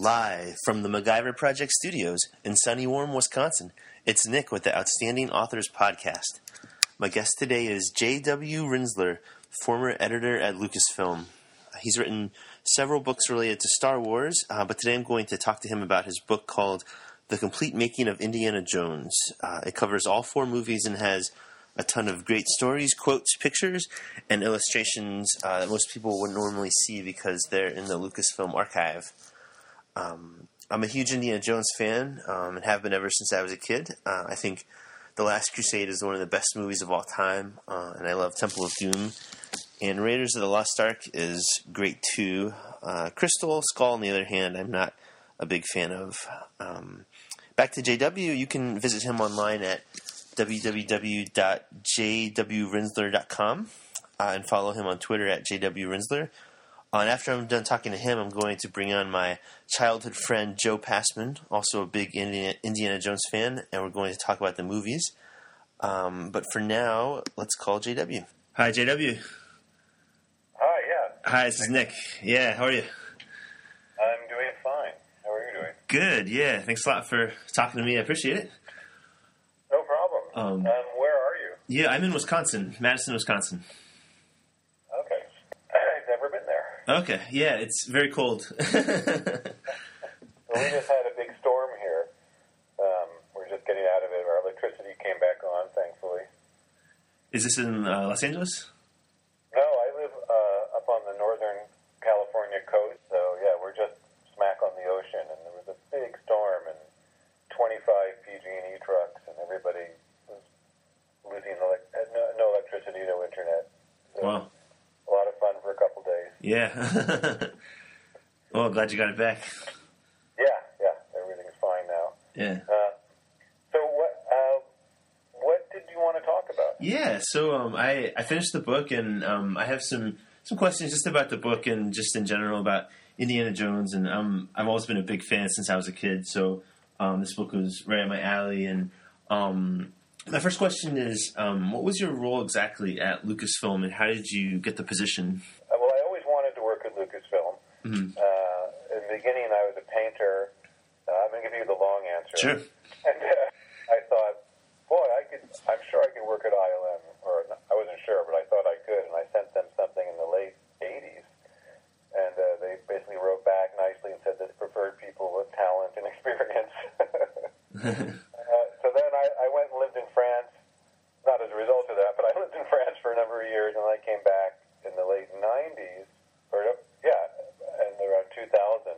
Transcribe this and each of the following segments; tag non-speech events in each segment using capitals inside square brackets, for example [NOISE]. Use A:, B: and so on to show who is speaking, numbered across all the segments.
A: Live from the MacGyver Project Studios in sunny, warm Wisconsin, it's Nick with the Outstanding Authors Podcast. My guest today is J.W. Rinzler, former editor at Lucasfilm. He's written several books related to Star Wars, uh, but today I'm going to talk to him about his book called The Complete Making of Indiana Jones. Uh, it covers all four movies and has a ton of great stories, quotes, pictures, and illustrations uh, that most people wouldn't normally see because they're in the Lucasfilm archive. Um, I'm a huge Indiana Jones fan um, and have been ever since I was a kid. Uh, I think The Last Crusade is one of the best movies of all time, uh, and I love Temple of Doom. And Raiders of the Lost Ark is great too. Uh, Crystal Skull, on the other hand, I'm not a big fan of. Um, back to JW, you can visit him online at www.jwrinzler.com uh, and follow him on Twitter at jwrinzler. Uh, and after I'm done talking to him, I'm going to bring on my childhood friend Joe Passman, also a big Indiana, Indiana Jones fan, and we're going to talk about the movies. Um, but for now, let's call JW. Hi, JW.
B: Hi, yeah.
A: Hi, this is Nick. Yeah, how are you?
B: I'm doing fine. How are you doing?
A: Good, yeah. Thanks a lot for talking to me. I appreciate it.
B: No problem.
A: Um,
B: Um, where are you?
A: Yeah, I'm in Wisconsin, Madison, Wisconsin.
B: Okay. I've never been there.
A: Okay, yeah, it's very cold.
B: Well, we just had a big storm here. Um, we're just getting out of it. Our electricity came back on, thankfully.
A: is this in uh, Los Angeles?
B: No, I live uh, up on the northern California coast, so yeah, we're just smack on the ocean, and there was a big storm and 25 PG&E trucks, and everybody was losing had no, no electricity, no internet. So
A: Wow.
B: a lot of fun for a
A: Yeah. [LAUGHS] oh, glad you got it back.
B: Yeah, yeah, everything's fine now.
A: Yeah.
B: Uh, so what? Uh, what did you want to talk about?
A: Yeah, so um, I I finished the book and um, I have some some questions just about the book and just in general about Indiana Jones and um, I've always been a big fan since I was a kid. So um, this book was right up my alley. And um, my first question is, um, what was your role exactly at Lucasfilm and how did you get the position?
B: Uh, well, I always wanted to work at
A: Mhm.
B: Uh, in the beginning, I was a painter. Uh, I'm going to give you the long answer.
A: Sure. [LAUGHS]
B: And uh, I thought, boy, I could. I'm sure I could work at ILM, or I wasn't sure, but I thought I could. And I sent them something in the late '80s, and uh, they basically wrote back nicely and said that they preferred people with talent and [LAUGHS] experience. [LAUGHS] Uh, so then I, I went and lived in France, not as a result of that, but I lived in France for a number of years, and then I came back in the late 90s, or yeah, and around 2000,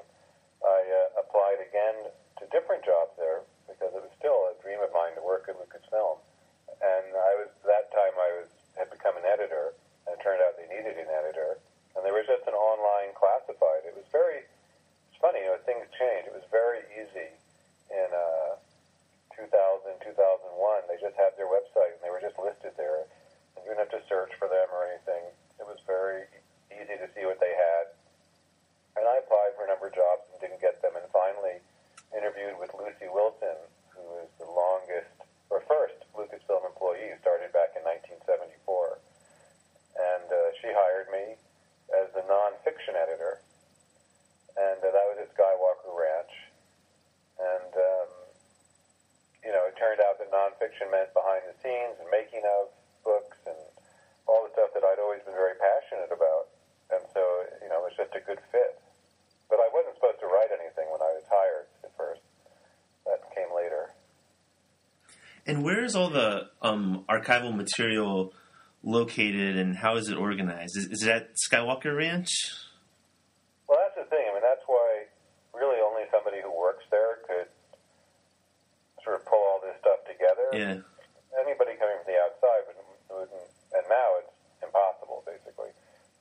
B: I uh, applied again to different jobs there because it was still a dream of mine to work at Lucasfilm. And I was that time I was had become an editor, and it turned out they needed an editor, and there was just an online classified. It was very it's funny, you know, things change. It was very easy in uh, 2000, 2001. They just had their website and they were just listed there. And you didn't have to search for them or anything. It was very easy to see what they had. Of jobs and didn't get them. And finally interviewed with Lucy Wilson, who is the longest or first Lucasfilm employee, who started back in 1974. And uh, she hired me as the nonfiction editor and uh, that was at Skywalker Ranch. And um, you know, it turned out that nonfiction meant behind the scenes and making of books and all the stuff that I'd always been very passionate about. And so, you know, it was just a good fit. But I wasn't supposed to write anything when I was hired at first. That came later.
A: And where is all the um, archival material located and how is it organized? Is, is it at Skywalker Ranch?
B: Well, that's the thing. I mean, that's why really only somebody who works there could sort of pull all this stuff together.
A: Yeah.
B: anybody coming from the outside wouldn't, wouldn't and now it's impossible basically.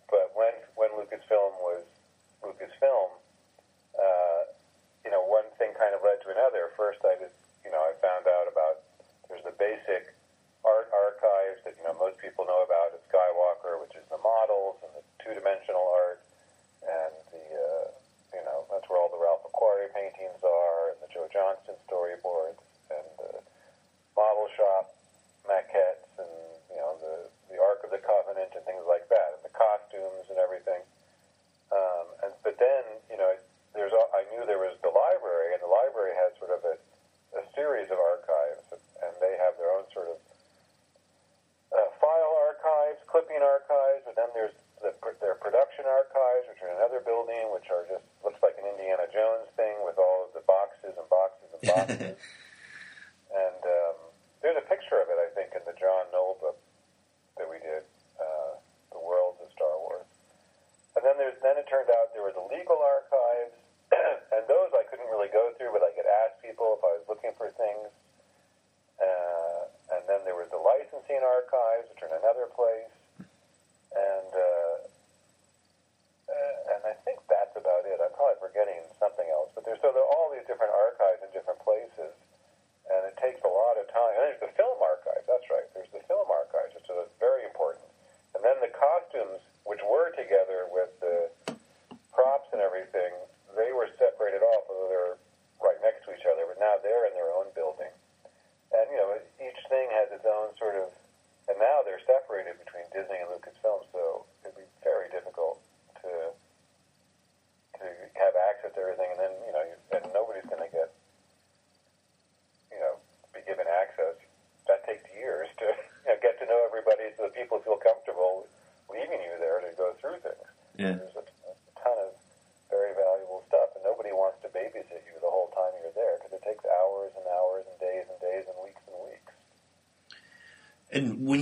B: But when when Lucasfilm was Lucasfilm, uh, you know, one thing kind of led to another. First, I just you know I found out about there's the basic art archives that you know most people know about at Skywalker, which is the models and the two dimensional art, and the uh, you know that's where all the Ralph McQuarrie paintings are, and the Joe Johnston storyboards, and the model shop maquettes and you know the the Ark of the Covenant and things like that, and the costumes and everything. Um, and but then you know there's al-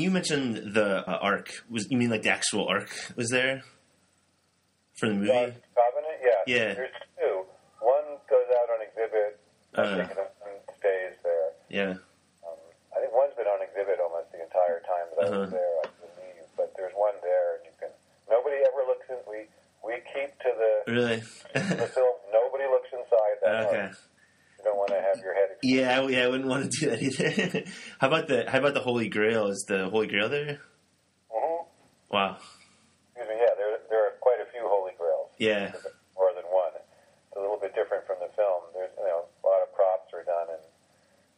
B: you
A: mentioned the uh, ark, was you mean like the actual ark was there for the movie?
B: God's Covenant, yeah.
A: Yeah.
B: There's two. One goes out on exhibit.
A: Uh.
B: and stays there.
A: Yeah.
B: Um, I think one's been on exhibit almost the entire time that I was
A: Uh-huh.
B: there, I believe. But there's one there, and you can. Nobody ever looks in. We we keep to the
A: Really? [LAUGHS]
B: the film. Nobody looks inside that.
A: okay.
B: ark. You don't want to have your head. exposed.
A: Yeah, I- yeah, I wouldn't want to do that either. [LAUGHS] how about the How about the Holy Grail? Is the Holy Grail there?
B: Mhm.
A: Wow.
B: Excuse me, yeah, there, there are quite a few Holy Grails,
A: Yeah.
B: more than one. It's a little bit different from the film. There's, you know, a lot of props are done in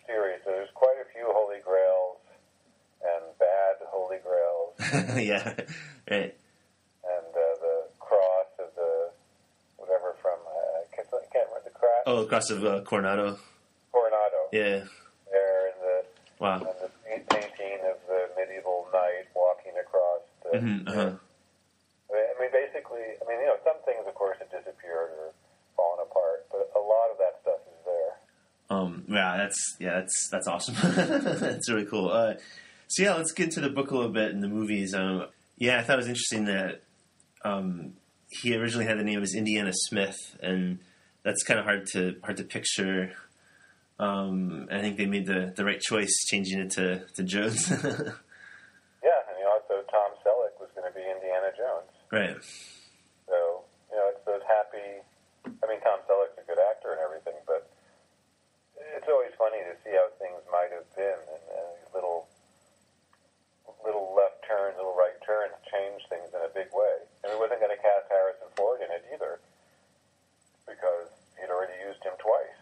B: series, so there's quite a few Holy Grails and bad Holy Grails, [LAUGHS]
A: yeah. Right.
B: and uh, the cross of the whatever from uh, I can't, I can't remember the cross
A: Oh, across of uh, Coronado.
B: Coronado
A: Yeah.
B: there, and the
A: Wow.
B: and the painting of the medieval knight walking across the.
A: hmm uh-huh.
B: I mean- basically, I mean, you know, some things, of course, have disappeared or fallen apart, but a lot of that stuff is there.
A: Um, yeah, that's yeah, that's that's awesome. [LAUGHS] that's really cool. Uh, so yeah, let's get into the book a little bit and the movies. Um, yeah, I thought it was interesting that um, he originally had the name as Indiana Smith, and that's kind of hard to hard to picture. Um, I think they made the, the right choice changing it to, to Jones. [LAUGHS]
B: Yeah, and you also Tom Selleck was going to be Indiana Jones.
A: right.
B: So, you know, it's those happy. I mean, Tom Selleck's a good actor and everything, but it's always funny to see how things might have been, and, and little, little left turns, little right turns change things in a big way. And we wasn't going to cast Harrison Ford in it either, because he'd already used him twice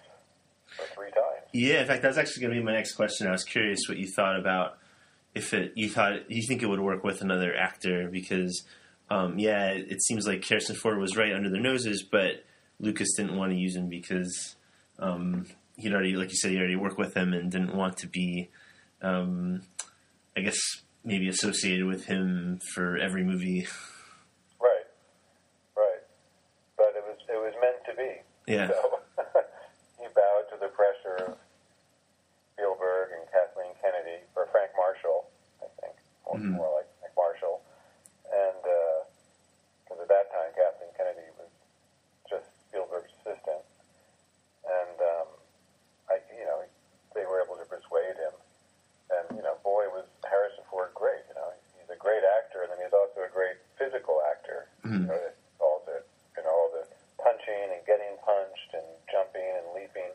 B: or three times.
A: Yeah, in fact, that's actually going to be my next question. I was curious what you thought about if it you thought you think it would work with another actor because um, yeah, it, it seems like Harrison Ford was right under their noses, but Lucas didn't want to use him because um, he'd already, like you said, he already worked with him and didn't want to be, um, I guess, maybe associated with him for every movie.
B: Right, right. But it was it was meant to be.
A: Yeah,
B: So he bowed to the pressure of Spielberg and Kathleen Kennedy, or Frank Marshall, I think, more,
A: Mhm.
B: more like Frank Marshall. And because at that time Kathleen Kennedy was just Spielberg's assistant, and um, I, you know, they were able to persuade him. And you know, boy, was Harrison Ford great. You know, he's a great actor, and then he's also a great physical actor.
A: Mhm.
B: You know, that calls it, you know, all the punching and getting punched and jumping and leaping.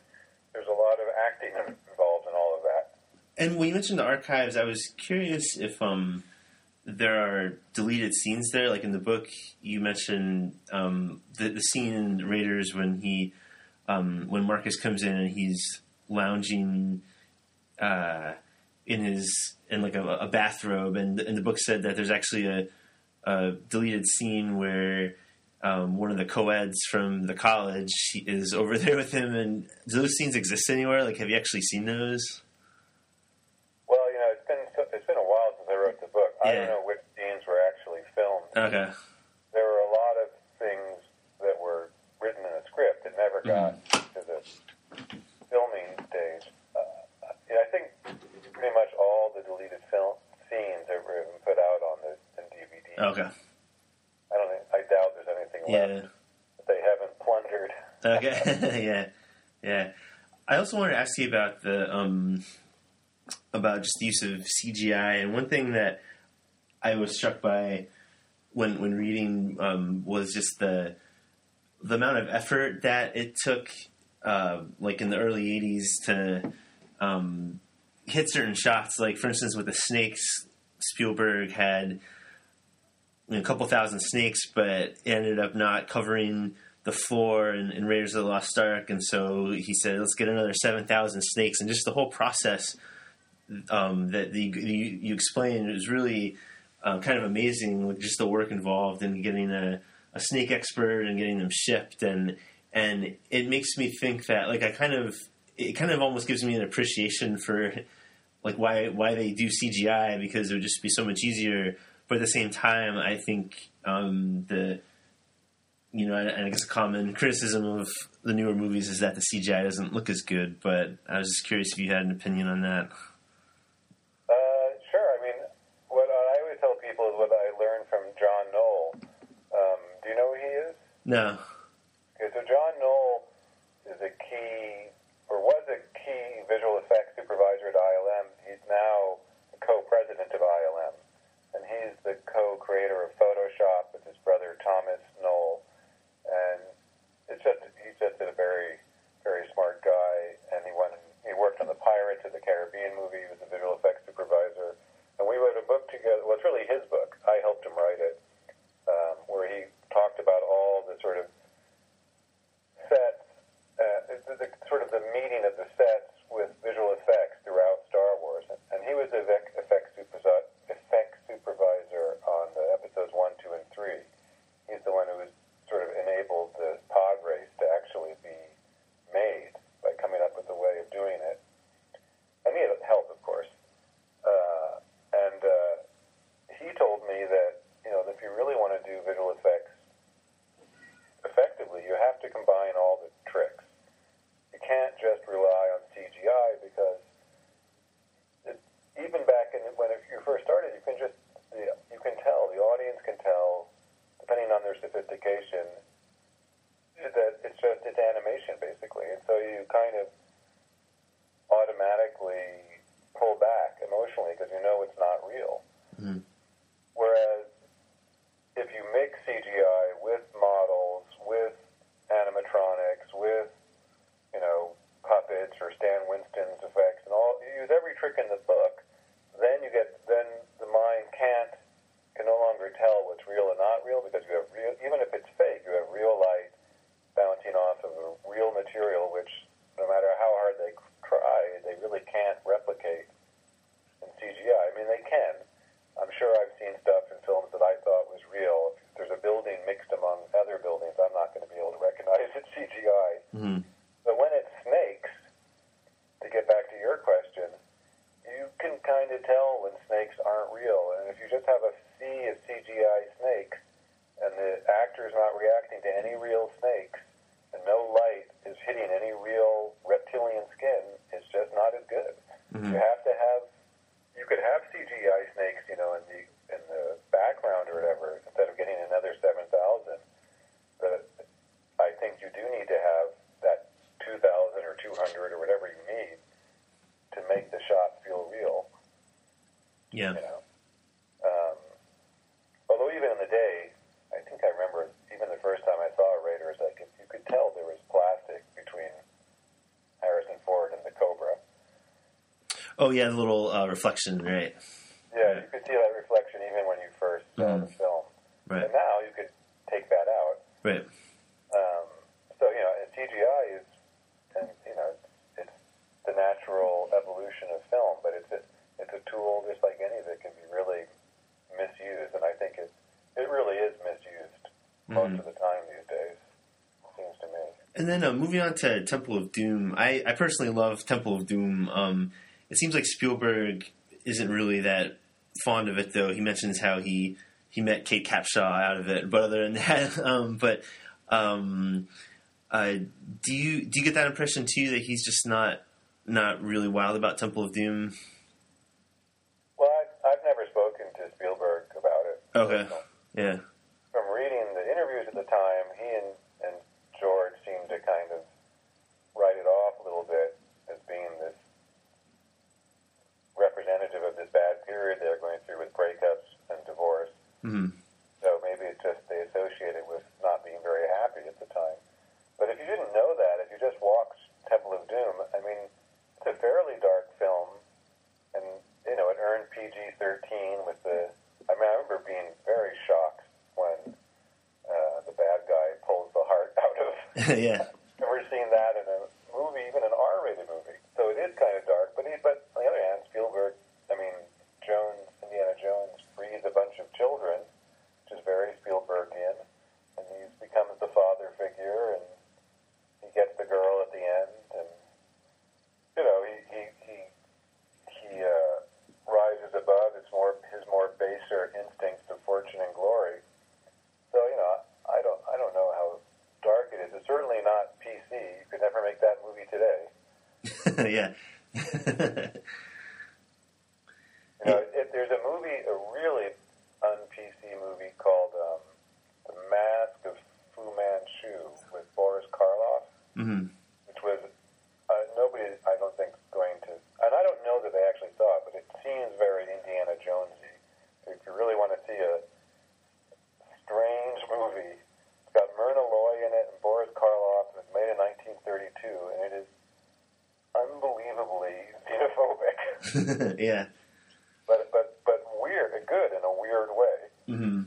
B: There's a lot of acting involved in all of that.
A: And when you mentioned the archives, I was curious if um, there are deleted scenes there. Like in the book, you mentioned um, the, the scene in Raiders when he, um, when Marcus comes in and he's lounging uh, in his in like a, a bathrobe, and, and the book said that there's actually a, a deleted scene where um, one of the co-eds from the college is over there with him. And do those scenes exist anywhere? Like, have you actually seen those?
B: Well, you know, it's been it's been a while since I wrote the book. I
A: Yeah.
B: don't know which scenes were actually filmed.
A: Okay.
B: There were a lot of things that were written in a script that never got to the filming stage. Uh, yeah, I think pretty much all the deleted film scenes have been put out on the in DVD.
A: Okay.
B: I don't think I doubt there's anything
A: Yeah.
B: left that they haven't plundered.
A: Okay. [LAUGHS] [LAUGHS] yeah. Yeah. I also wanted to ask you about the um about just the use of CGI and one thing that I was struck by when when reading um, was just the the amount of effort that it took uh, like in the early 80s to um, hit certain shots like for instance with the snakes Spielberg had a couple thousand snakes, but ended up not covering the floor in, in Raiders of the Lost Ark, and so he said, "Let's get another seven thousand snakes." And just the whole process um, that the, you, you explained is really uh, kind of amazing. With just the work involved in getting a, a snake expert and getting them shipped, and and it makes me think that like I kind of it kind of almost gives me an appreciation for like why why they do CGI because it would just be so much easier. But at the same time, I think um, the you know, and I guess a common criticism of the newer movies is that the CGI doesn't look as good. But I was just curious if you had an opinion on that.
B: Uh, sure. I mean, what I always tell people is what I learned from John Knoll. Um, do you know who he is?
A: No.
B: Okay, so John Knoll is a key, or was a key visual effects supervisor at ILM. He's now the co-president of ILM, and he's the co-creator of Photoshop with his brother Thomas Knoll. And it's just he's just a very, very smart guy. And he went, he worked on the Pirates of the Caribbean movie. He was a visual effects supervisor, and we wrote a book together. Well, it's really his book. I helped him write it, um, where he talked about all the sort of sets, uh, the, the, sort of the meeting of the sets with visual effects throughout Star Wars. And he was the effect, effects, supervisor, effects supervisor on the episodes 1, 2, and 3. He's the one who was sort of enabled the pod race to actually be made by coming up with a way of doing it. And he had help, of course. Uh, and uh, he told me that, you know, if you really want to do visual effects effectively, you have to combine all the tricks. You can't just rely on CGI because it, even back in when you first started, you can just you can tell the audience can tell, depending on their sophistication, that it's just it's animation basically, and so you kind of automatically pull back emotionally because you know it's not real.
A: Mhm.
B: Whereas if you mix CGI with models, with animatronics, with you know puppets or Stan Winston's effects, and all you use every trick in the book, then you get then the mind can't can no longer tell what's real and not real because you have real even if it's fake, you have real light bouncing off of a real material, which no matter how hard they try, they really can't replicate in CGI. I mean, they can. I'm sure I've seen stuff in films that I thought was real. If there's a building mixed among other buildings, I'm not going to be able to recognize it's CGI.
A: hmm
B: But when it's snakes, to get back to your question, you can kind of tell when snakes aren't real. And if you just have a sea of CGI snakes and the actor's not reacting to any real snakes and no light is hitting any real reptilian skin, it's just not as good.
A: Mhm.
B: You have to have, you could have CGI snakes, you know, in the in the background or whatever, instead of getting another seven thousand. But I think you do need to have that two thousand or two hundred or whatever you need to make the shot feel real.
A: Yeah.
B: You know. Um, although even in the day, I think I remember even the first time I saw Raiders, I could you could tell there was plastic between Harrison Ford and the Cobra.
A: Oh yeah, the little uh, reflection, right?
B: Yeah, you could see that reflection even when you first saw the film.
A: Right.
B: And now you could take that out.
A: Right.
B: Um, so you know, and CGI is, and you know, it's, it's the natural evolution of film, but it's a, it's a tool just like any that can be really misused, and I think it it really is misused most
A: Mhm.
B: of the time these days. Seems to me.
A: And then uh, moving on to Temple of Doom, I, I personally love Temple of Doom. Um, it seems like Spielberg isn't really that fond of it, though. He mentions how he he met Kate Capshaw out of it, but other than [LAUGHS] that, um, but um, uh, do you do you get that impression too that he's just not not really wild about Temple of Doom?
B: Well, I, I've never spoken to Spielberg about it.
A: Okay, yeah,
B: From reading the interviews at the time, he and, and George seemed to kind of write it off a little bit as being this representative of this bad period they're going through with breakups and divorce.
A: hmm
B: So maybe it's just they associate it with not being very happy at the time. But if you didn't know that, if you just watched Temple of Doom, I mean, it's a fairly dark film, and you know it earned PG-13 with the. I mean, I remember being very shocked when uh, the bad guy pulls the heart out of.
A: yeah,
B: Never seen that in a movie, even an R-rated movie. So it is kind of dark. But he, but on the other hand, Spielberg, I mean, Jones, Indiana Jones, breeds a bunch of children, which is very Spielbergian, and he becomes the father figure, and he gets the girl at the end, and you know, he he he, he uh, rises above his more his more baser instincts of fortune and glory. So you know, I don't I don't know how dark it is. It's certainly not PC. You could never make that movie today.
A: yeah.
B: You know, it, there's a movie, a really un-PC movie called um, The Mask of Fu Manchu with Boris Karloff,
A: hmm
B: which was uh, nobody, I don't think, going to, and I don't know that they actually saw it, but it seems very Indiana Jonesy. If you really want to see a strange movie, it's got Myrna Loy in it and Boris Karloff, and it's made in 1932, and it is unbelievably xenophobic, [LAUGHS]
A: yeah.
B: but but but weird, good in a weird way.
A: hmm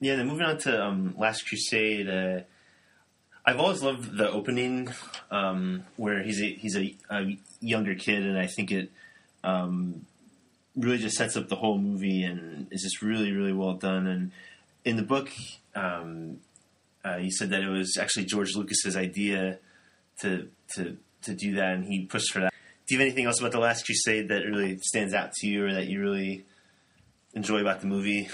A: Yeah, then moving on to um, Last Crusade. Uh, I've always loved the opening um, where he's a he's a, a younger kid, and I think it um, really just sets up the whole movie and is just really really well done. And in the book, um, uh, he said that it was actually George Lucas's idea to to to do that, and he pushed for that. Do you have anything else about the Last Crusade that really stands out to you, or that you really enjoy about the movie?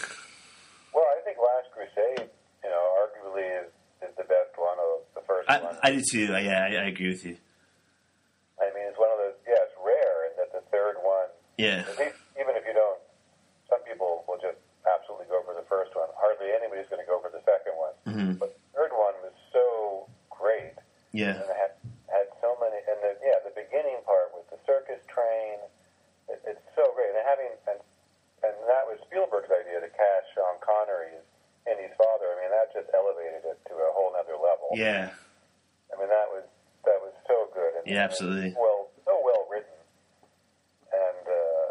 B: Well, I think Last Crusade, you know, arguably is, is the best one of the first
A: I, do too. Yeah, I, I agree with you.
B: I mean, it's one of those. Yeah, it's rare in that the third one,
A: Yeah,
B: at least even if you don't, some people will just absolutely go for the first one. Hardly anybody's going to go for the second one.
A: hmm
B: But the third one was so great,
A: yeah,
B: and it had had so many. And the yeah, the beginning part with the circus train, it, it's so great. And having and and that was Spielberg's idea to cast Sean Connery as Indy's father. I mean, that just elevated it to a whole nother level.
A: yeah,
B: I mean, that was that was so good. And,
A: Yeah, absolutely.
B: well, so well written, and uh,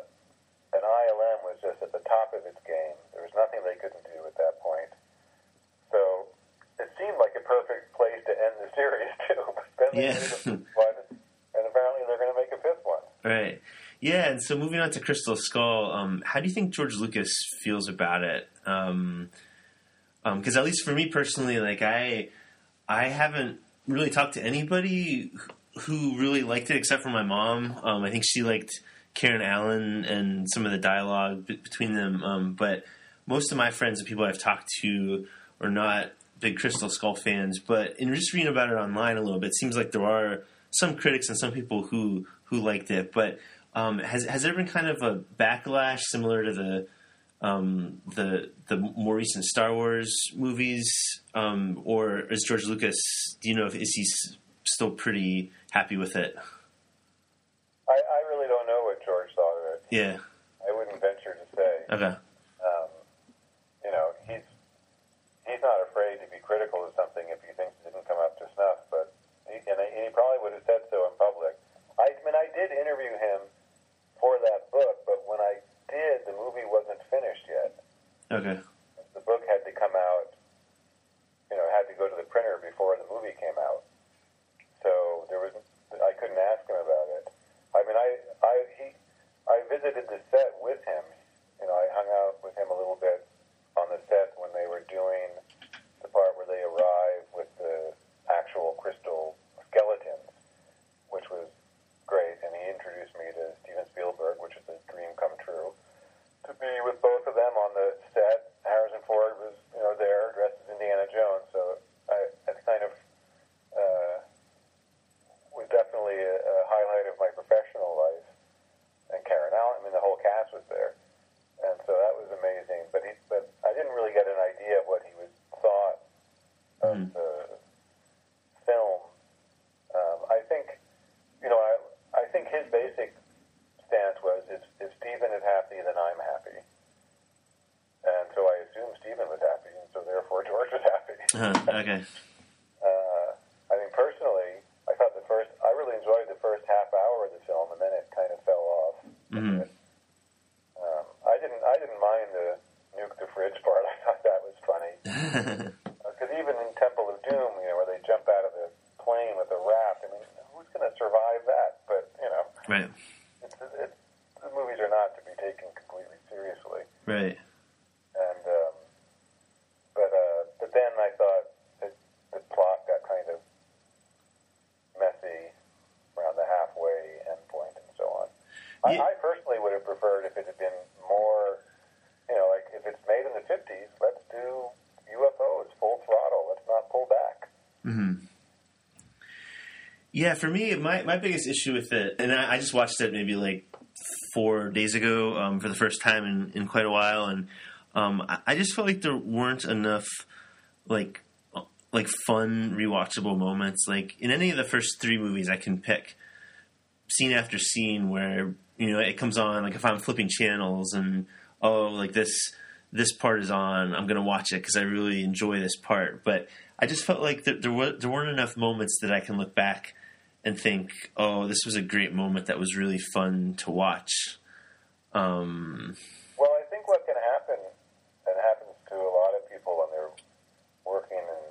B: and ILM was just at the top of its game. There was nothing they couldn't do at that point. So it seemed like a perfect place to end the [LAUGHS] series too. But then they
A: Yeah.
B: made a one, and apparently they're going to make a fifth one.
A: right. Yeah, and so moving on to Crystal Skull, um, how do you think George Lucas feels about it? Um, because at least for me personally, like I, I haven't really talked to anybody who really liked it except for my mom. Um, I think she liked Karen Allen and some of the dialogue b- between them. Um, but most of my friends and people I've talked to are not big Crystal Skull fans. But in just reading about it online a little bit, it seems like there are some critics and some people who who liked it. But um, has has there been kind of a backlash similar to the um, the the more recent Star Wars movies, um, or is George Lucas? Do you know if is he still pretty happy with it?
B: I, I really don't know what George thought of it.
A: Yeah.
B: I wouldn't venture to say.
A: Okay.
B: um, you know, he's he's not afraid to be critical of something if he thinks it didn't come up to snuff. But he, and, he- and he probably would have said so in public. I, I mean, I did interview him for that book, but when I did, the movie wasn't finished yet.
A: Okay.
B: The book had to come out. You know, had to go to the printer before the movie came out. There was, I couldn't ask him about it. I mean, I, I, he, I visited the set with him. You know, I hung out with him a little bit on the set when they were doing the of my professional life. And Karen Allen, I mean, the whole cast was there, and so that was amazing. But he, but I didn't really get an idea of what he was thought of
A: Mhm.
B: the film. Um, I think, you know, I I think his basic stance was if if Stephen is happy, then I'm happy. And so I assumed Stephen was happy, and so therefore George was happy.
A: Uh, okay.
B: Uh, I mean, personally, I thought the first, I really enjoyed the first half hour of the film, and then it kind of fell off.
A: Mhm.
B: Um, I didn't, I didn't mind the nuke the fridge part. I thought that was funny because even in Temple of Doom, you know, where they jump out of the plane with a raft. I mean, who's going to survive that? But you know,
A: right.
B: it's, it's, the movies are not to be taken completely seriously.
A: Right.
B: And um, but uh, but then I thought it, the plot got kind of messy around the halfway endpoint and so on.
A: Yeah.
B: I, I personally would have preferred if it had been more, you know, like if it's made in the fifties, let's do UFOs full throttle. Let's not pull back.
A: hmm Yeah, for me, my, my biggest issue with it, and I, I just watched it maybe like four days ago um, for the first time in, in quite a while, and um, I, I just felt like there weren't enough like like fun rewatchable moments. Like in any of the first three movies, I can pick scene after scene where you know it comes on. Like if I'm flipping channels and oh, like this this part is on, I'm gonna watch it because I really enjoy this part. But I just felt like there there, were, there weren't enough moments that I can look back and think, oh, this was a great moment that was really fun to watch. Um,
B: Well, I think what can happen, and happens to a lot of people when they're working in,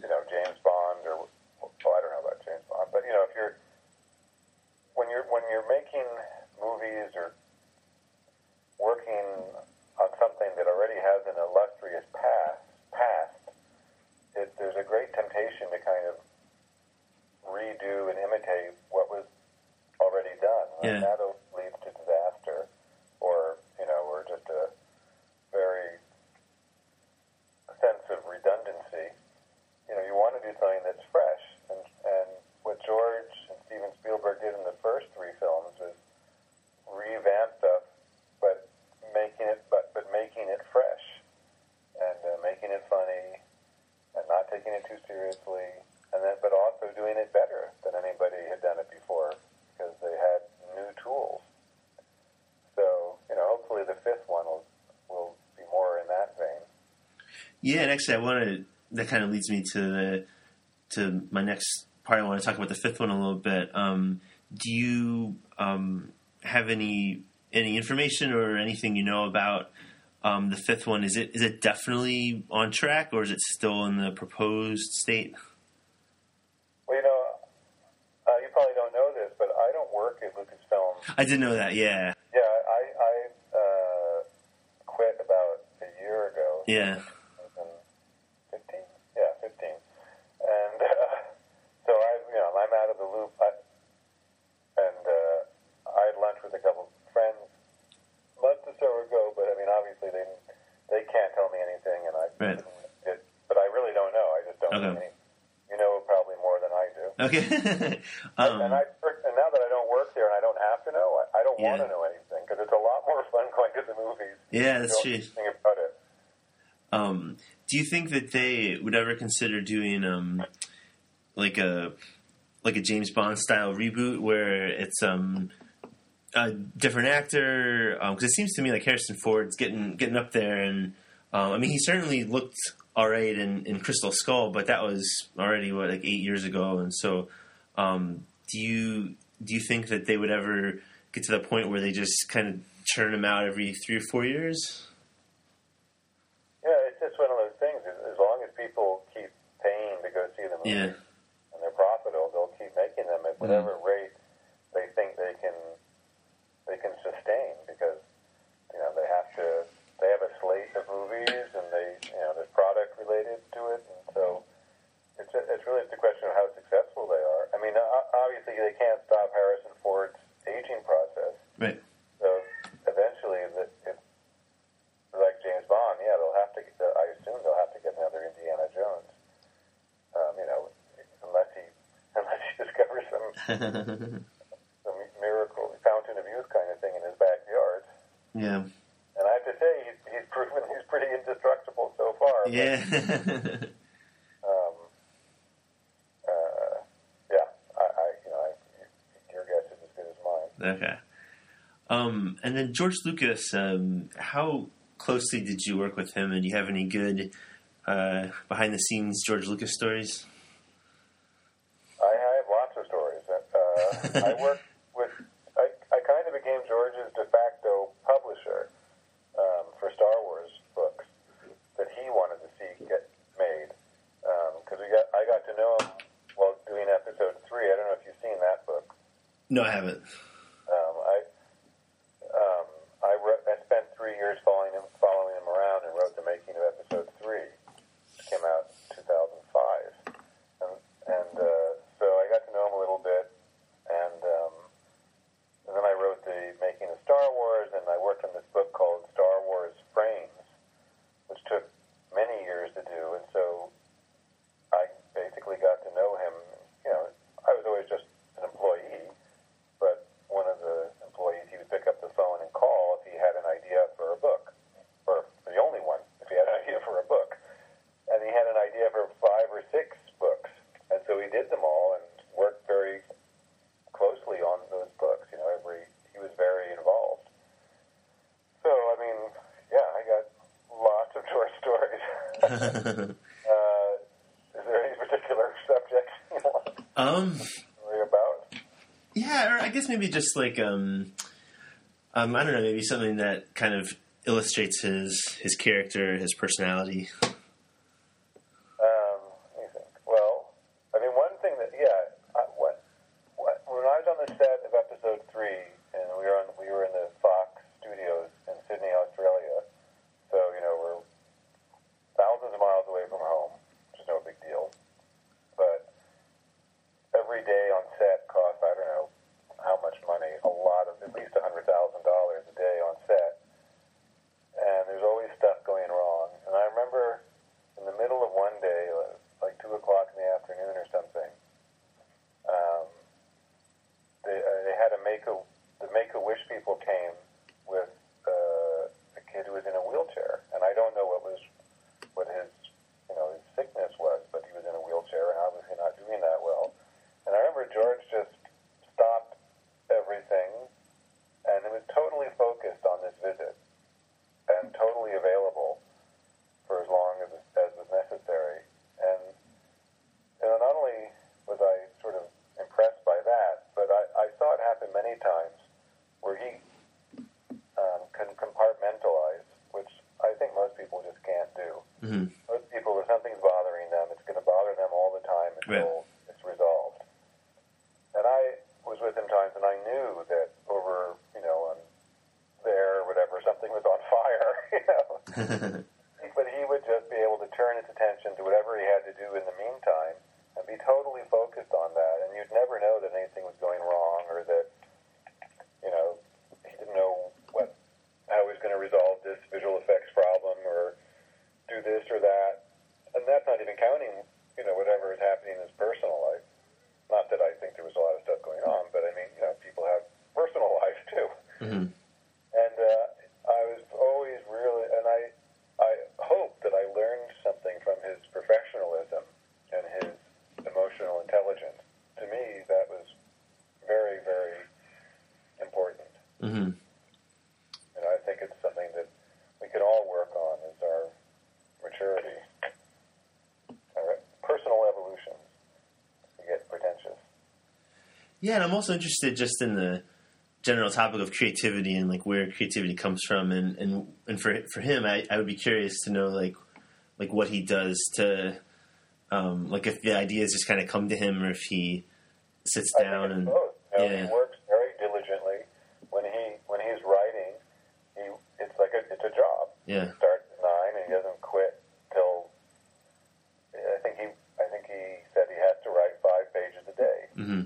B: you know, James Bond or, oh, I don't know about James Bond, but you know, if you're when you're when you're making movies or working on something that already has an illustrious past, past, it, there's a great temptation to kind of redo and imitate what was already done.
A: Yeah.
B: And that leads to disaster, or you know, or just a very sense of redundancy. You know, you want to do something that's fresh, and and what George and Steven Spielberg did in the first three films was revamp stuff, but making it but but making it fresh, and uh, making it funny, and not taking it too seriously, and then but also doing it better than anybody had done it before because they had new tools. So you know, hopefully the fifth one will will be more in that vein.
A: Yeah, and actually, I wanted that kind of leads me to the to my next part. I want to talk about the fifth one a little bit. Um, do you um, have any any information or anything you know about um, the fifth one? Is it is it definitely on track, or is it still in the proposed state?
B: Well, you know, uh, you probably don't know this, but I don't work at Lucasfilm.
A: I didn't know that. Yeah,
B: Yeah, I, I uh, quit about a year ago.
A: yeah,
B: 15? Yeah, 15. And uh, so I, you know, I'm out of the loop. I, and uh, I had lunch with a couple friends months or so ago, but I mean, obviously they they can't tell me anything, and I
A: Right.
B: it, but I really don't know. I just don't know
A: Okay.
B: any. You know probably more than I do.
A: okay. [LAUGHS]
B: and
A: um,
B: I and I don't work there and I don't have to know, I, I don't want to know anything because it's a lot more fun [LAUGHS] going to the movies.
A: yeah, that's true.
B: About it.
A: Um, do you think that they would ever consider doing um, like a like a James Bond style reboot where it's um, a different actor? Because it seems to me like Harrison Ford's getting getting up there, and um, I mean he certainly looked all right in, in Crystal Skull, but that was already what like eight years ago, and so um, do you do you think that they would ever get to the point where they just kind of churn them out every three or four years?
B: Yeah, it's just one of those things. As, long as people keep paying to go see the movies
A: Yeah.
B: and they're profitable, they'll keep making them at whatever mm-hmm. rate they think they can they can sustain because you know they have to they have a slate of movies and they you know there's product related to it and so it's it's really just a question of how successful they are. I mean, o- obviously they can't stop Harrison Ford's aging process.
A: Right.
B: So eventually, the, if, like James Bond, yeah, they'll have to. I assume they'll have to get another Indiana Jones. Um, you know, unless he [LAUGHS] unless he discovers some [LAUGHS] the miracle, fountain of youth kind of thing in his backyard.
A: yeah.
B: And I have to say, he's, he's proven he's pretty indestructible so far.
A: Yeah. [LAUGHS]
B: um, uh, yeah, I, I, you know, I, your guess is as good as mine.
A: okay. Um, and then George Lucas, um, how closely did you work with him? And do you have any good uh, behind the scenes George Lucas stories?
B: I, I have lots of stories. Uh, [LAUGHS] I worked with. I, I kind of became George's de facto publisher um, for Star Wars books that he wanted to see get made. Because we got, I got to know him while doing Episode Three. I don't know if you've seen that book.
A: No, I haven't.
B: Um, I um, I, wrote, I spent three years following him, following him around, and wrote the making of Episode Three, which came out in 2005. And, and uh, so I got to know him a little bit, and, um, and then I wrote the making of Star Wars, and I worked on this book called Star Wars Frames, which took many years to do, and so I basically got to know him. You know, I was always just an employee, but one of the employees, he would pick up the phone and call if he had an idea for a book, or the only one if he had an idea for a book. And he had an idea for five or six books, and so he did them all and worked very closely on those books. You know, every he was very involved. So I mean, yeah, I got lots of George stories. uh, is there any particular subject you want to
A: um,
B: worry about?
A: yeah, or I guess maybe just like um, um, I don't know, maybe something that kind of illustrates his his character, his personality.
B: Um, let me think. Well, I mean, one thing that yeah, I, what, what when I was on the set of episode three, and we were on we were in the Fox studios in Sydney, Australia. So you know we're thousands of miles away from home, which is no big deal. But every day on set costs I don't know how much money, a lot of at least a hundred thousand dollars a day on set, and there's always stuff going wrong. And I remember in the middle of one day, uh, like two o'clock in the afternoon or something, um, they, uh, they had a make a the Make a Wish people came with uh, a kid who was in a wheelchair, and I don't know what was what his you know his sickness was, but he was in a wheelchair and obviously not doing that well. And I remember George just stopped everything and it was totally focused on this visit and totally available for as long as, as was necessary. And you know, not only was I sort of impressed by that, but I, I saw it happen many times where he um, can compartmentalize, which I think most people just can't do.
A: hmm
B: Most people, if something's bothering them, it's going to bother them all the time until it's resolved. And I was with him times, and I knew that over, you know, on there or whatever, something was on [LAUGHS] fire, you know. [LAUGHS] but he would just be able to turn his attention to whatever he had to do in the meantime and be totally focused on that. And you'd never know that anything was going wrong or that, you know, he didn't know what how he was going to resolve this visual effects problem or do this or that. And that's not even counting, you know, whatever is happening in his personal life. Not that I think there was a lot of stuff going on, but I mean, you know, people have personal [LAUGHS] life too.
A: hmm
B: And uh, I was always really, and I, I hope that I learned something from his professionalism and his emotional intelligence. To me, that was very, very important.
A: hmm
B: And I think it's something that we could all work on as our maturity, our personal evolution. We get pretentious.
A: Yeah, and I'm also interested just in the general topic of creativity and like where creativity comes from, and and, and for for him, I, I would be curious to know like like what he does to um, like if the ideas just kind of come to him, or if he sits down and
B: both.
A: Yeah.
B: He works very diligently. When he when he's writing, he it's like a it's a job.
A: Yeah,
B: starts at nine and he doesn't quit till I think he I think he said he has to write five pages a day.
A: hmm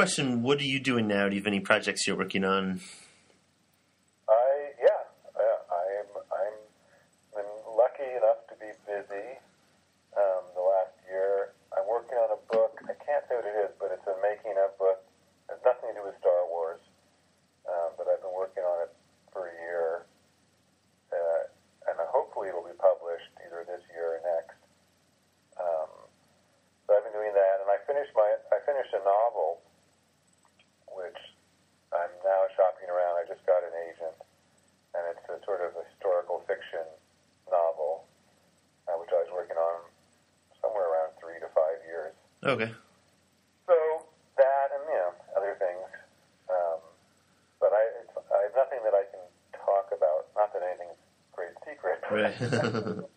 B: question: What are you doing now? Do you have any projects you're working on? Okay.
A: So that and you know other things, um, but I it's, I have nothing that I can talk about. Not that anything's great secret.
B: Right. [LAUGHS]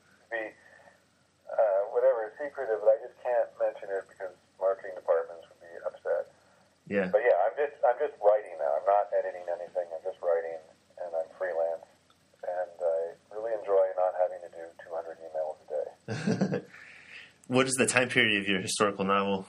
B: what is the time period of your historical novel?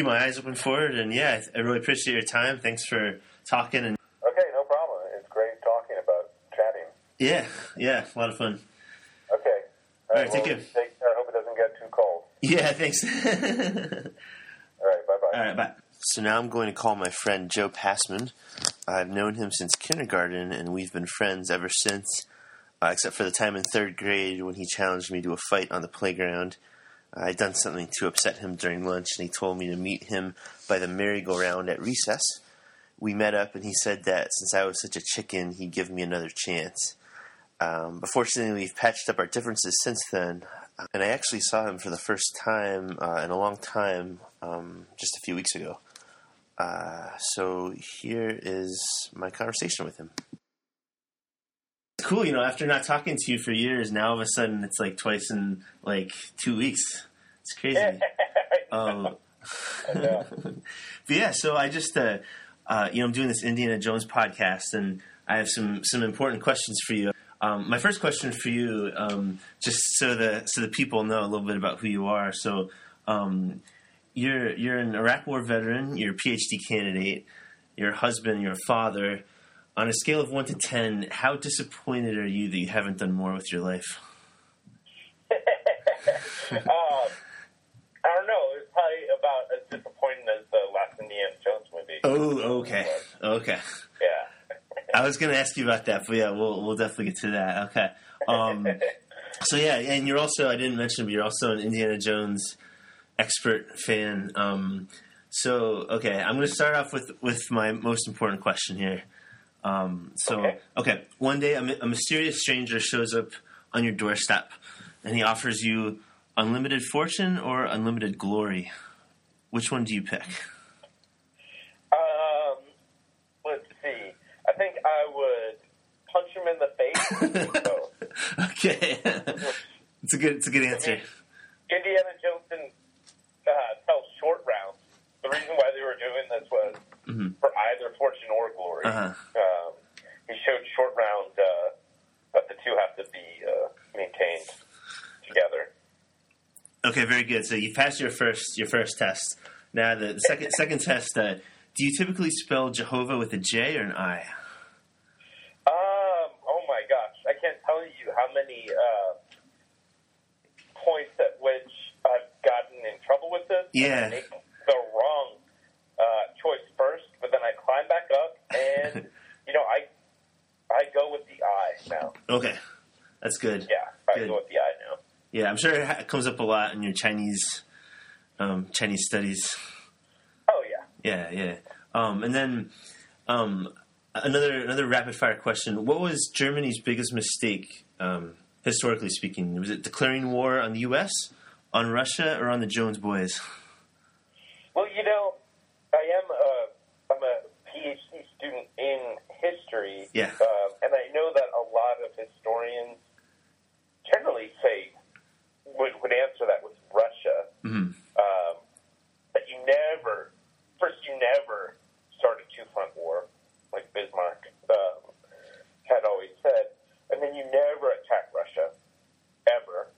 B: keep my eyes open for it. And yeah, I really appreciate your time. Thanks for talking. And
A: okay, no problem. It's great talking about chatting.
B: Yeah, yeah, a lot of fun.
A: Okay.
B: All right,
A: well, take care. I hope it doesn't get too cold.
B: Yeah, thanks. [LAUGHS]
A: All right, bye bye.
B: All right, bye.
A: So now I'm going to call my friend Joe Passman. I've known him since kindergarten, and we've been friends ever since, uh, except for the time in third grade when he challenged me to a fight on the playground. I'd done something to upset him during lunch, and he told me to meet him by the merry-go-round at recess. We met up, and he said that since I was such a chicken, he'd give me another chance. Um, but fortunately, we've patched up our differences since then, and I actually saw him for the first time uh, in a long time um, just a few weeks ago. Uh, so here is my conversation with him. It's cool, you know, after not talking to you for years, now all of a sudden it's like twice in like two weeks. It's crazy. [LAUGHS] um, [LAUGHS] but yeah, so I just, uh, uh, you know, I'm doing this Indiana Jones podcast, and I have some some important questions for you. Um, my first question for you, um, just so the so the people know a little bit about who you are. So, um, you're you're an Iraq War veteran. You're a PhD candidate. You're a husband. You're a father. On a scale of one to ten, how disappointed are you that you haven't done more with your life? [LAUGHS]
C: um, I don't know. It's probably about as disappointing as the last Indiana Jones movie.
A: Oh, okay, okay.
C: Yeah.
A: I was going to ask you about that, but yeah, we'll we'll definitely get to that. Okay. Um, so yeah, and you're also I didn't mention, but you're also an Indiana Jones expert fan. Um, so okay, I'm going to start off with with my most important question here. Um, so okay.
C: okay.
A: one day a, a mysterious stranger shows up on your doorstep, and he offers you unlimited fortune or unlimited glory. Which one do you pick?
C: Um, let's see. I think I would punch him in the face. [LAUGHS]
A: okay, it's a good. It's a good answer.
C: Indiana Jones didn't uh, tell short rounds. The reason why they were doing this was
A: mm-hmm.
C: for either fortune or glory.
A: Uh-huh.
C: Um, he showed short round, uh, but the two have to be uh, maintained together.
A: Okay, very good. So you passed your first your first test. Now the second second test. Uh, do you typically spell Jehovah with a J or an I?
C: Um. Oh my gosh, I can't tell you how many uh, points at which I've gotten in trouble with this.
A: Yeah.
C: The wrong uh, choice first, then I climb back up, and [LAUGHS] you know I I go with the I now.
A: Okay, that's good.
C: Yeah, I
A: Good.
C: go with the I now.
A: Yeah, I'm sure it comes up a lot in your Chinese um, Chinese studies.
C: Oh yeah.
A: Yeah, yeah. Um, and then um, another another rapid fire question: What was Germany's biggest mistake, um, historically speaking? Was it declaring war on the U.S., on Russia, or on the Jones boys?
C: Well, you know, I am a I'm a PhD student in history.
A: Yeah.
C: Um, and I know that a lot of historians generally say would would answer that with Russia.
A: Mhm.
C: Um, but you never, first, you never start a two front war like Bismarck um, had always said, and then you never attack Russia ever.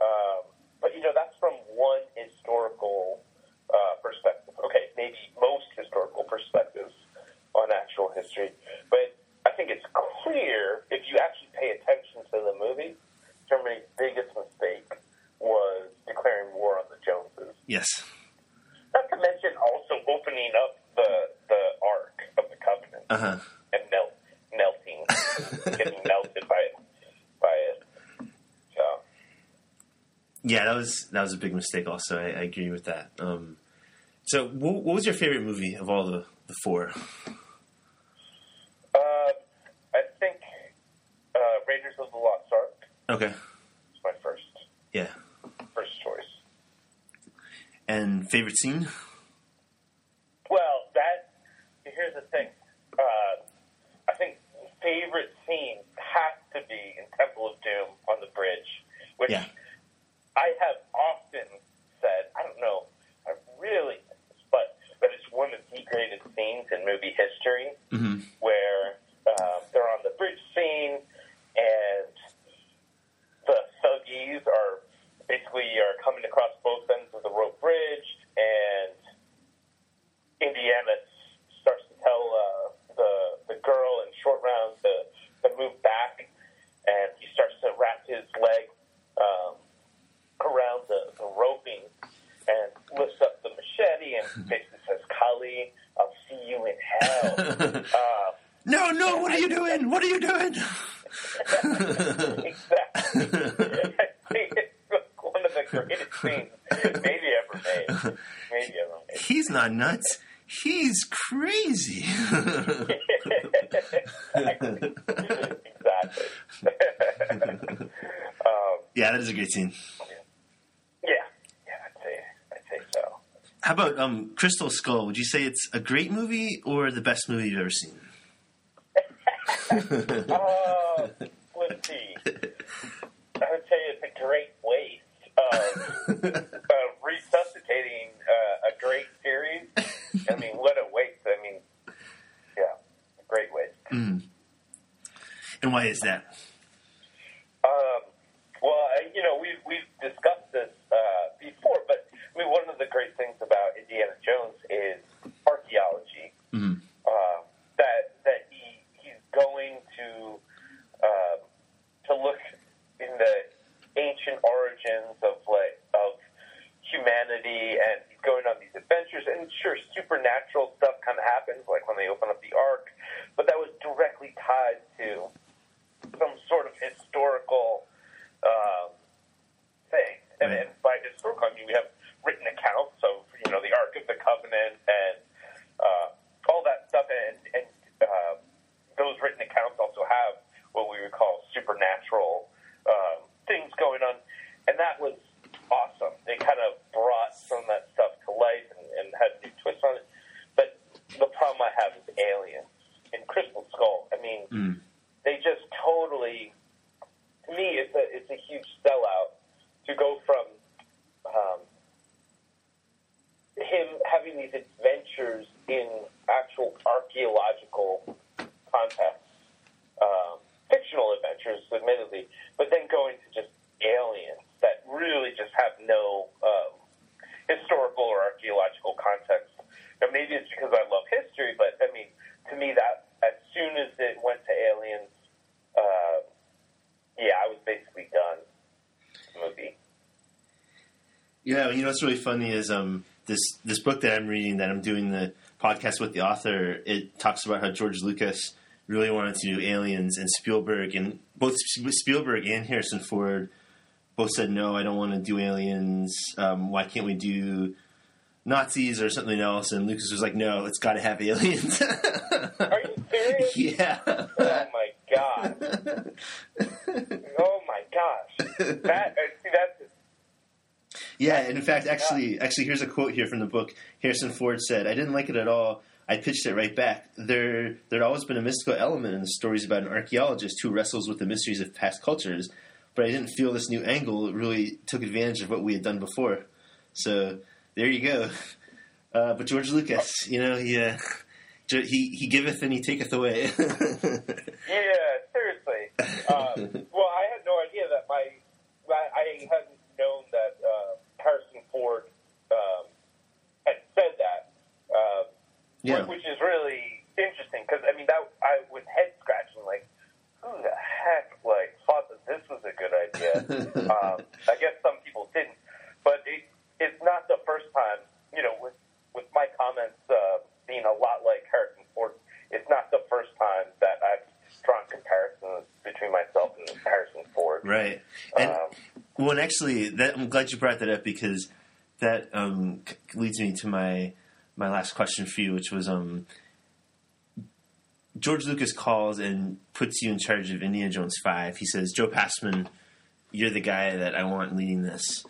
C: Um, but you know that's from one historical uh, perspective. Okay, maybe most historical perspectives on actual history, but I think it's clear if you actually pay attention to the movie, Germany's biggest mistake was declaring war on the Joneses.
A: Yes.
C: Not to mention also opening up the the Ark of the Covenant
A: Uh huh.
C: and melt, melting, getting melted by it, by it. So
A: Yeah, that was a big mistake. Also, I, I agree with that. Um, so, what, what was your favorite movie of all the the four?
C: uh, I think uh, Raiders of the Lost Ark
A: Okay.
C: is my first
A: Yeah.
C: first choice.
A: And favorite scene?
C: Well, that here's the thing. Uh, I think favorite scene has to be in Temple of Doom on the bridge, which
A: Yeah.
C: I have often said. I don't know. I really, but but it's one of the greatest scenes in movie history,
A: Mm-hmm.
C: where uh, they're on the bridge scene and the Thuggees are basically are coming across both ends of the rope bridge, and Indiana starts to tell uh, the the girl in short round to, to move back, and he starts to wrap his leg um, around the, the roping and lifts up the machete and [LAUGHS] basically says "Kali," I'll see you in hell." Uh, [LAUGHS]
A: no, no, what are you doing? What are you doing? [LAUGHS]
C: exactly. I think it's one of the greatest scenes maybe ever made. Maybe ever made.
A: He's not nuts. He's crazy. [LAUGHS]
C: exactly. exactly. [LAUGHS] um,
A: yeah, that is a great scene.
C: yeah, yeah, I'd say, I'd say so.
A: How about um, Crystal Skull? Would you say it's a great movie or the best movie you've ever seen? [LAUGHS]
C: Uh, let's see. I would say it's a great waste of, of resuscitating uh, a great series. I mean, what a waste! I mean, yeah, great waste.
A: Mm. And why is that?
C: Um, well, I, you know, we've we've discussed this uh, before, but I mean, one of the great things about Indiana Jones is archaeology.
A: Mhm.
C: Uh, that that he he's going to um, to look in the ancient origins of like of humanity, and he's going on these adventures. And sure, supernatural stuff kind of happens, like when they open up the Ark, but that was directly tied to some sort of historical um, thing. And, and by historical, I mean we have written accounts of you know the Ark of the Covenant and uh, all that stuff, and, and uh, those written accounts also have what we would call supernatural um, things going on, and that was awesome. They kind of brought some of that stuff to life and, and had new twists on it. But the problem I have is aliens in Crystal Skull. I mean
A: Mm.
C: they just totally to me it's a it's a huge sellout to go from um, him having these adventures in actual archaeological contexts, um, fictional adventures, admittedly, but then going to just aliens that really just have no um, historical or archaeological context. Now, maybe it's because I love history, but I mean, to me, that as soon as it went to aliens, uh, yeah, I was basically done. with the Movie.
A: Yeah, you know what's really funny is um this this book that I'm reading that I'm doing the podcast with the author. It talks about how George Lucas really wanted to do Aliens, and Spielberg and both Spielberg and Harrison Ford both said no, I don't want to do Aliens. Um, why can't we do Nazis or something else? And Lucas was like, no, it's got to have aliens. [LAUGHS]
C: Are you serious?
A: yeah.
C: Oh my god! Oh my gosh! That uh, see that's
A: Yeah, and in fact, actually, actually, here's a quote here from the book. Harrison Ford said, "I didn't like it at all. I pitched it right back. There, there'd always been a mystical element in the stories about an archaeologist who wrestles with the mysteries of past cultures, but I didn't feel this new angle really took advantage of what we had done before. So there you go. Uh, but George Lucas, you know, he uh, he he giveth and he taketh away. [LAUGHS]
C: yeah. Seriously. Um, well, I had no idea that my I, I hadn't known that uh, Harrison Ford um, had said that. Um,
A: yeah,
C: which is really interesting because I mean that I was head scratching like who the heck like thought that this was a good idea. [LAUGHS] um, I guess some people didn't, but it, it's not the first time. You know, with with my comments uh, being a lot like Harrison Ford, it's not the first time that I've drawn comparisons between myself and Harrison Ford.
A: right. And
C: Um,
A: Well, and actually, that I'm glad you brought that up because that um, leads me to my my last question for you, which was um, George Lucas calls and puts you in charge of Indiana Jones Five. He says, "Joe Passman, you're the guy that I want leading this."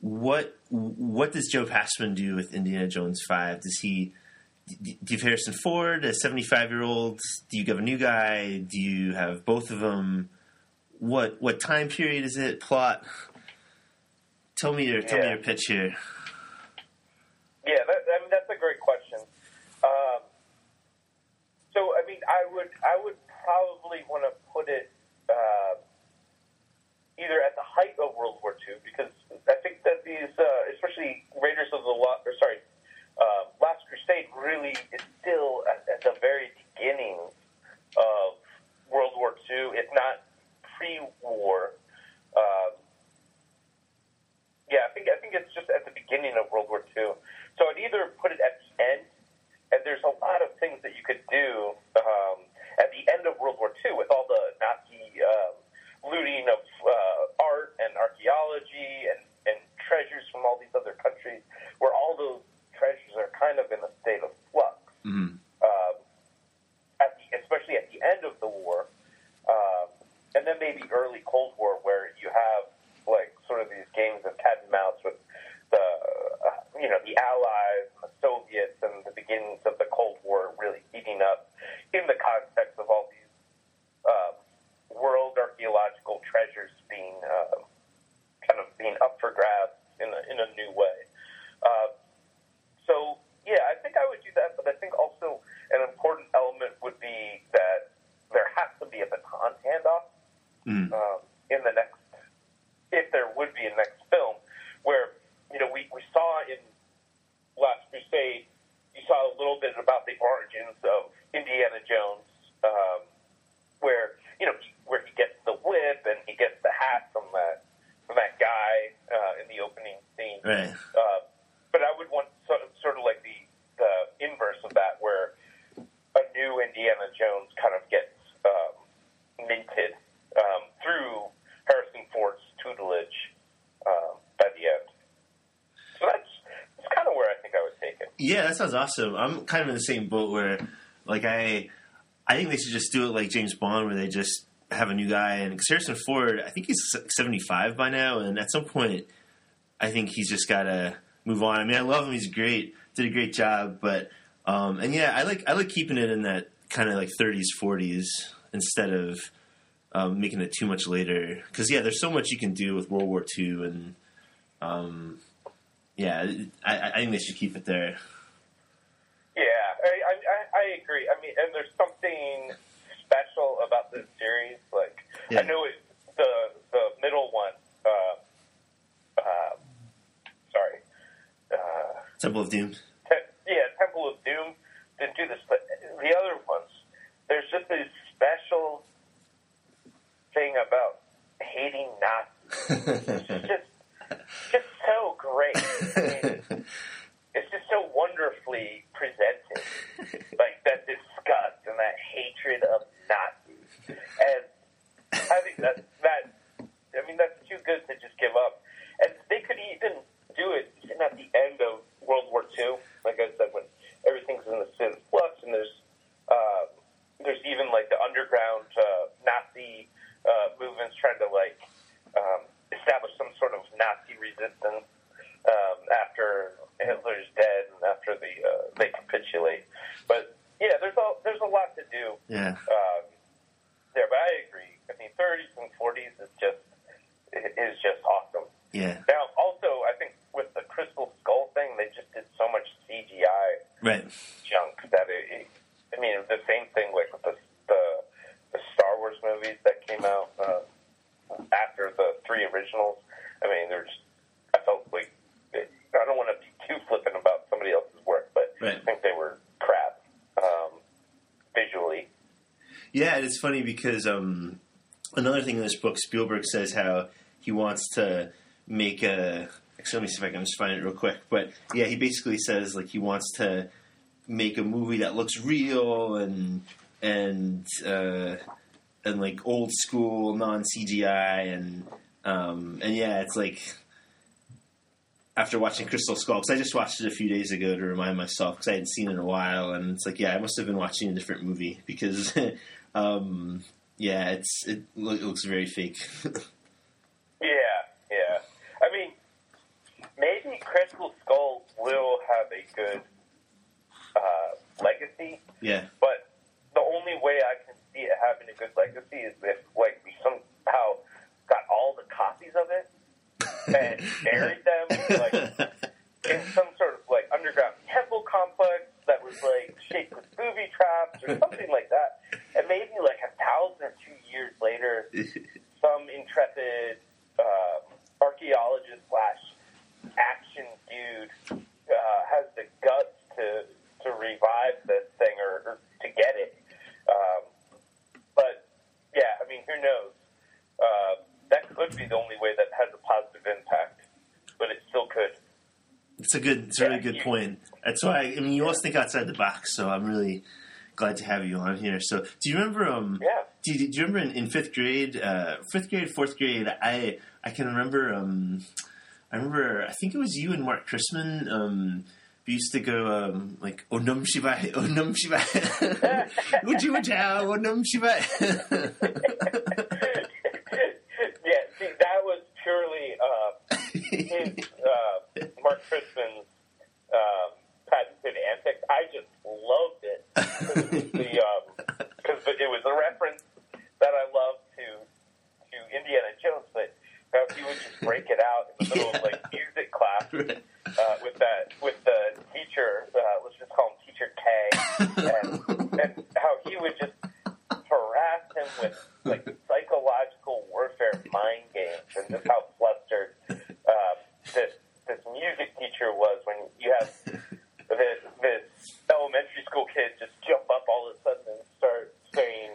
A: What what does Joe Passman do with Indiana Jones Five? Does he do you have Harrison Ford, a 75 year old? Do you have a new guy? Do you have both of them? What what time period is it? Plot? Tell me your tell me your pitch here.
C: Yeah, that, I mean that's a great question. Um, so, I mean, I would I would probably want to put it uh, either at the height of World War II because I think that these, uh, especially Raiders of the Lost, or sorry, uh, Last Crusade, really is still at, at the very beginning of World War II. It's not pre-war. Um, yeah, I think I think it's just at the beginning of World War II. So I'd either put it at the end, and there's a lot of things that you could do maybe early Cold War where you have like sort of these games of cat and mouse with the uh, you know the Allies, and the Soviets, and the beginnings of the Cold War really heating up in the context of all these um, world archaeological treasures being uh, kind of being up for grabs in a, in a new way. Uh, so yeah, I think I would do that, but I think also an important element would be that there has to be a baton handoff
A: Mm.
C: um, in the next, if there would be a next film, where you know we, we saw in Last Crusade, you saw a little bit about the origins of Indiana Jones, um, where you know where he gets the whip and he gets the hat from that from that guy uh, in the opening scene.
A: Right.
C: Uh, but I would want sort of, sort of like the the inverse of that, where a new Indiana Jones kind of gets um, minted um, through Harrison Ford's tutelage um, by the end. So that's that's kind of where I think I would take it.
A: Yeah, that sounds awesome. I'm kind of in the same boat where, like, I, I think they should just do it like James Bond, where they just have a new guy. And because Harrison Ford, I think he's 75 by now, and at some point, I think he's just got to move on. I mean, I love him; he's great, did a great job, but, um, and yeah, I like I like keeping it in that kind of like 30s, 40s instead of um, making it too much later. Because yeah, there's so much you can do with World War II, and um, yeah, I, I think they should keep it there.
C: Yeah, I, I, I- agree. I mean, and there's something special about this series. Like,
A: Yeah.
C: I know it, the the middle one. Uh, uh, sorry. Uh,
A: Temple of Doom.
C: Te- yeah, Temple of Doom didn't do this, but the other ones, there's just this special thing about hating Nazis. [LAUGHS] It's just, just so great. It's just so wonderfully presented, like that disgust and that hatred of Nazis, and I think that that I mean that's too good to just give up. And they could even do it even at the end of World War II, like I said, when everything's in the synth flux and there's uh, there's even like the underground uh, Nazi uh, movements trying to like establish some sort of Nazi resistance um, after Hitler's dead and after the uh, they capitulate. But yeah, there's a there's a lot to do
A: Yeah.
C: um, there. But I agree. I mean, 30s and 40s is just is just awesome.
A: Yeah.
C: Now, also, I think with the Crystal Skull thing, they just did so much CGI
A: Right.
C: junk that it. it I mean, the same thing with the the, the Star Wars movies that came out uh, after the three originals. I mean, there's. I felt like I don't want to be too flippant about somebody else's work, but
A: Right.
C: I think they were crap um, visually.
A: Yeah, and it's funny because um, another thing in this book, Spielberg says how he wants to make a. Actually, let me see if I can just find it real quick. But yeah, he basically says like he wants to make a movie that looks real and and uh, and like old school, non CGI, and um, and yeah, it's like after watching Crystal Skull, because I just watched it a few days ago to remind myself because I hadn't seen it in a while, and it's like, yeah, I must have been watching a different movie because, [LAUGHS] um, yeah, it's it, loo- it looks very fake. [LAUGHS]
C: Yeah, yeah. I mean, maybe Crystal Skull will have a good uh, legacy,
A: yeah,
C: but the only way I can see it having a good legacy is if, like, we somehow got all the copies of it and [LAUGHS] buried them, like, in some sort of like underground temple complex that was like shaped with booby traps or something like that, and maybe like a thousand or two years later, [LAUGHS] some intrepid uh, archaeologist slash action dude uh, has the guts to to revive this thing or, or to get it. Um, but yeah, I mean, who knows? Uh, that could be the only way that has a positive impact, but it still could.
A: It's a good, it's a really good point. That's why I mean, you always think outside the box, so I'm really glad to have you on here. So, do you remember? Um,
C: Yeah.
A: Do you, do you remember in, in fifth grade, uh, fifth grade, fourth grade? I I can remember. Um, I remember. I think it was you and Mark Chrisman. Um, we used to go um, like Onum Shibai, Onum Shibai, [LAUGHS] Uji Onum Shibai. [LAUGHS]
C: it was a reference that I love to to Indiana Jones, but how he would just break it out in the middle of like music class uh, with that with the teacher. Uh, let's just call him Teacher K, and, and how he would just harass him with like psychological warfare mind games, and just how flustered um, this this music teacher was when you have this this elementary school kid just jump up all of a sudden and start saying,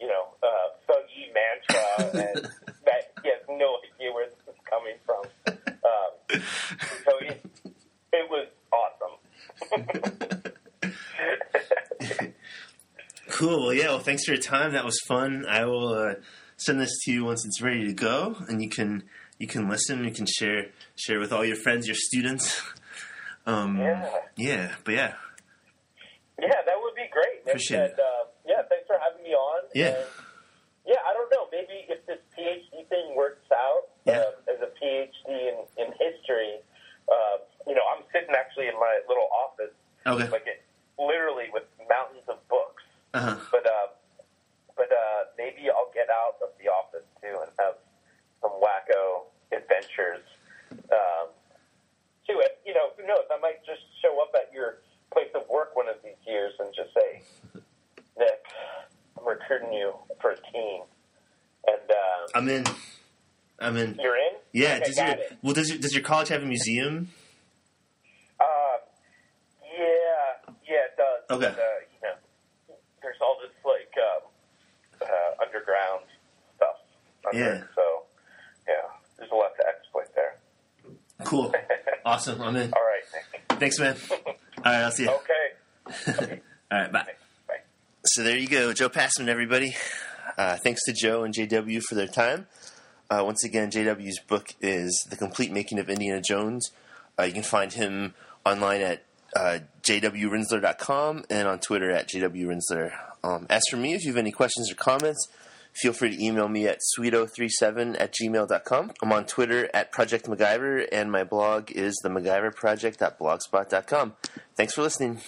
C: you know, uh, Thuggee mantra, and that he has no idea where this is coming from. Um, so it, it was awesome.
A: Cool. Well, yeah. Well, thanks for your time. That was fun. I will uh, send this to you once it's ready to go, and you can you can listen. You can share share with all your friends, your students. [LAUGHS] Um,
C: Yeah.
A: Yeah. But yeah.
C: Yeah, that would be great.
A: Appreciate
C: and,
A: it.
C: uh, yeah, thanks for having me on.
A: Yeah.
C: And, yeah, I don't know. Maybe if this PhD thing works out
A: Yeah.
C: uh, as a PhD in, in history, uh, you know, I'm sitting actually in my little office,
A: Okay.
C: like it, literally with mountains of books.
A: Uh huh.
C: But uh, but uh, maybe I'll get out of the office too and have some wacko adventures. Um, too, and you know, who knows? I might just show up at your place of work one of these years and just say, Nick, I'm recruiting you for a team, and um,
A: I'm in. I'm in.
C: you're in.
A: Yeah.
C: okay,
A: does your
C: it.
A: well does your, does your college have a museum?
C: Uh, yeah, yeah, it does.
A: Okay.
C: But, uh, you know, there's all this like um, uh, underground stuff. Under
A: Yeah.
C: So, yeah, there's a lot to exploit there.
A: Cool. [LAUGHS] Awesome. I'm in.
C: All right.
A: Thanks, man. [LAUGHS] All right. I'll see you.
C: Okay. [LAUGHS]
A: All right. Bye.
C: Bye.
A: So there you go, Joe Passman, everybody. Uh, thanks to Joe and JW for their time. Uh, once again, JW's book is The Complete Making of Indiana Jones. Uh, you can find him online at uh, jwrinzler.com and on Twitter at jwrinzler. Um, as for me, if you have any questions or comments, feel free to email me at sweeto37 at gmail.com. I'm on Twitter at Project MacGyver, and my blog is the MacGyverProject.blogspot.com. Thanks for listening.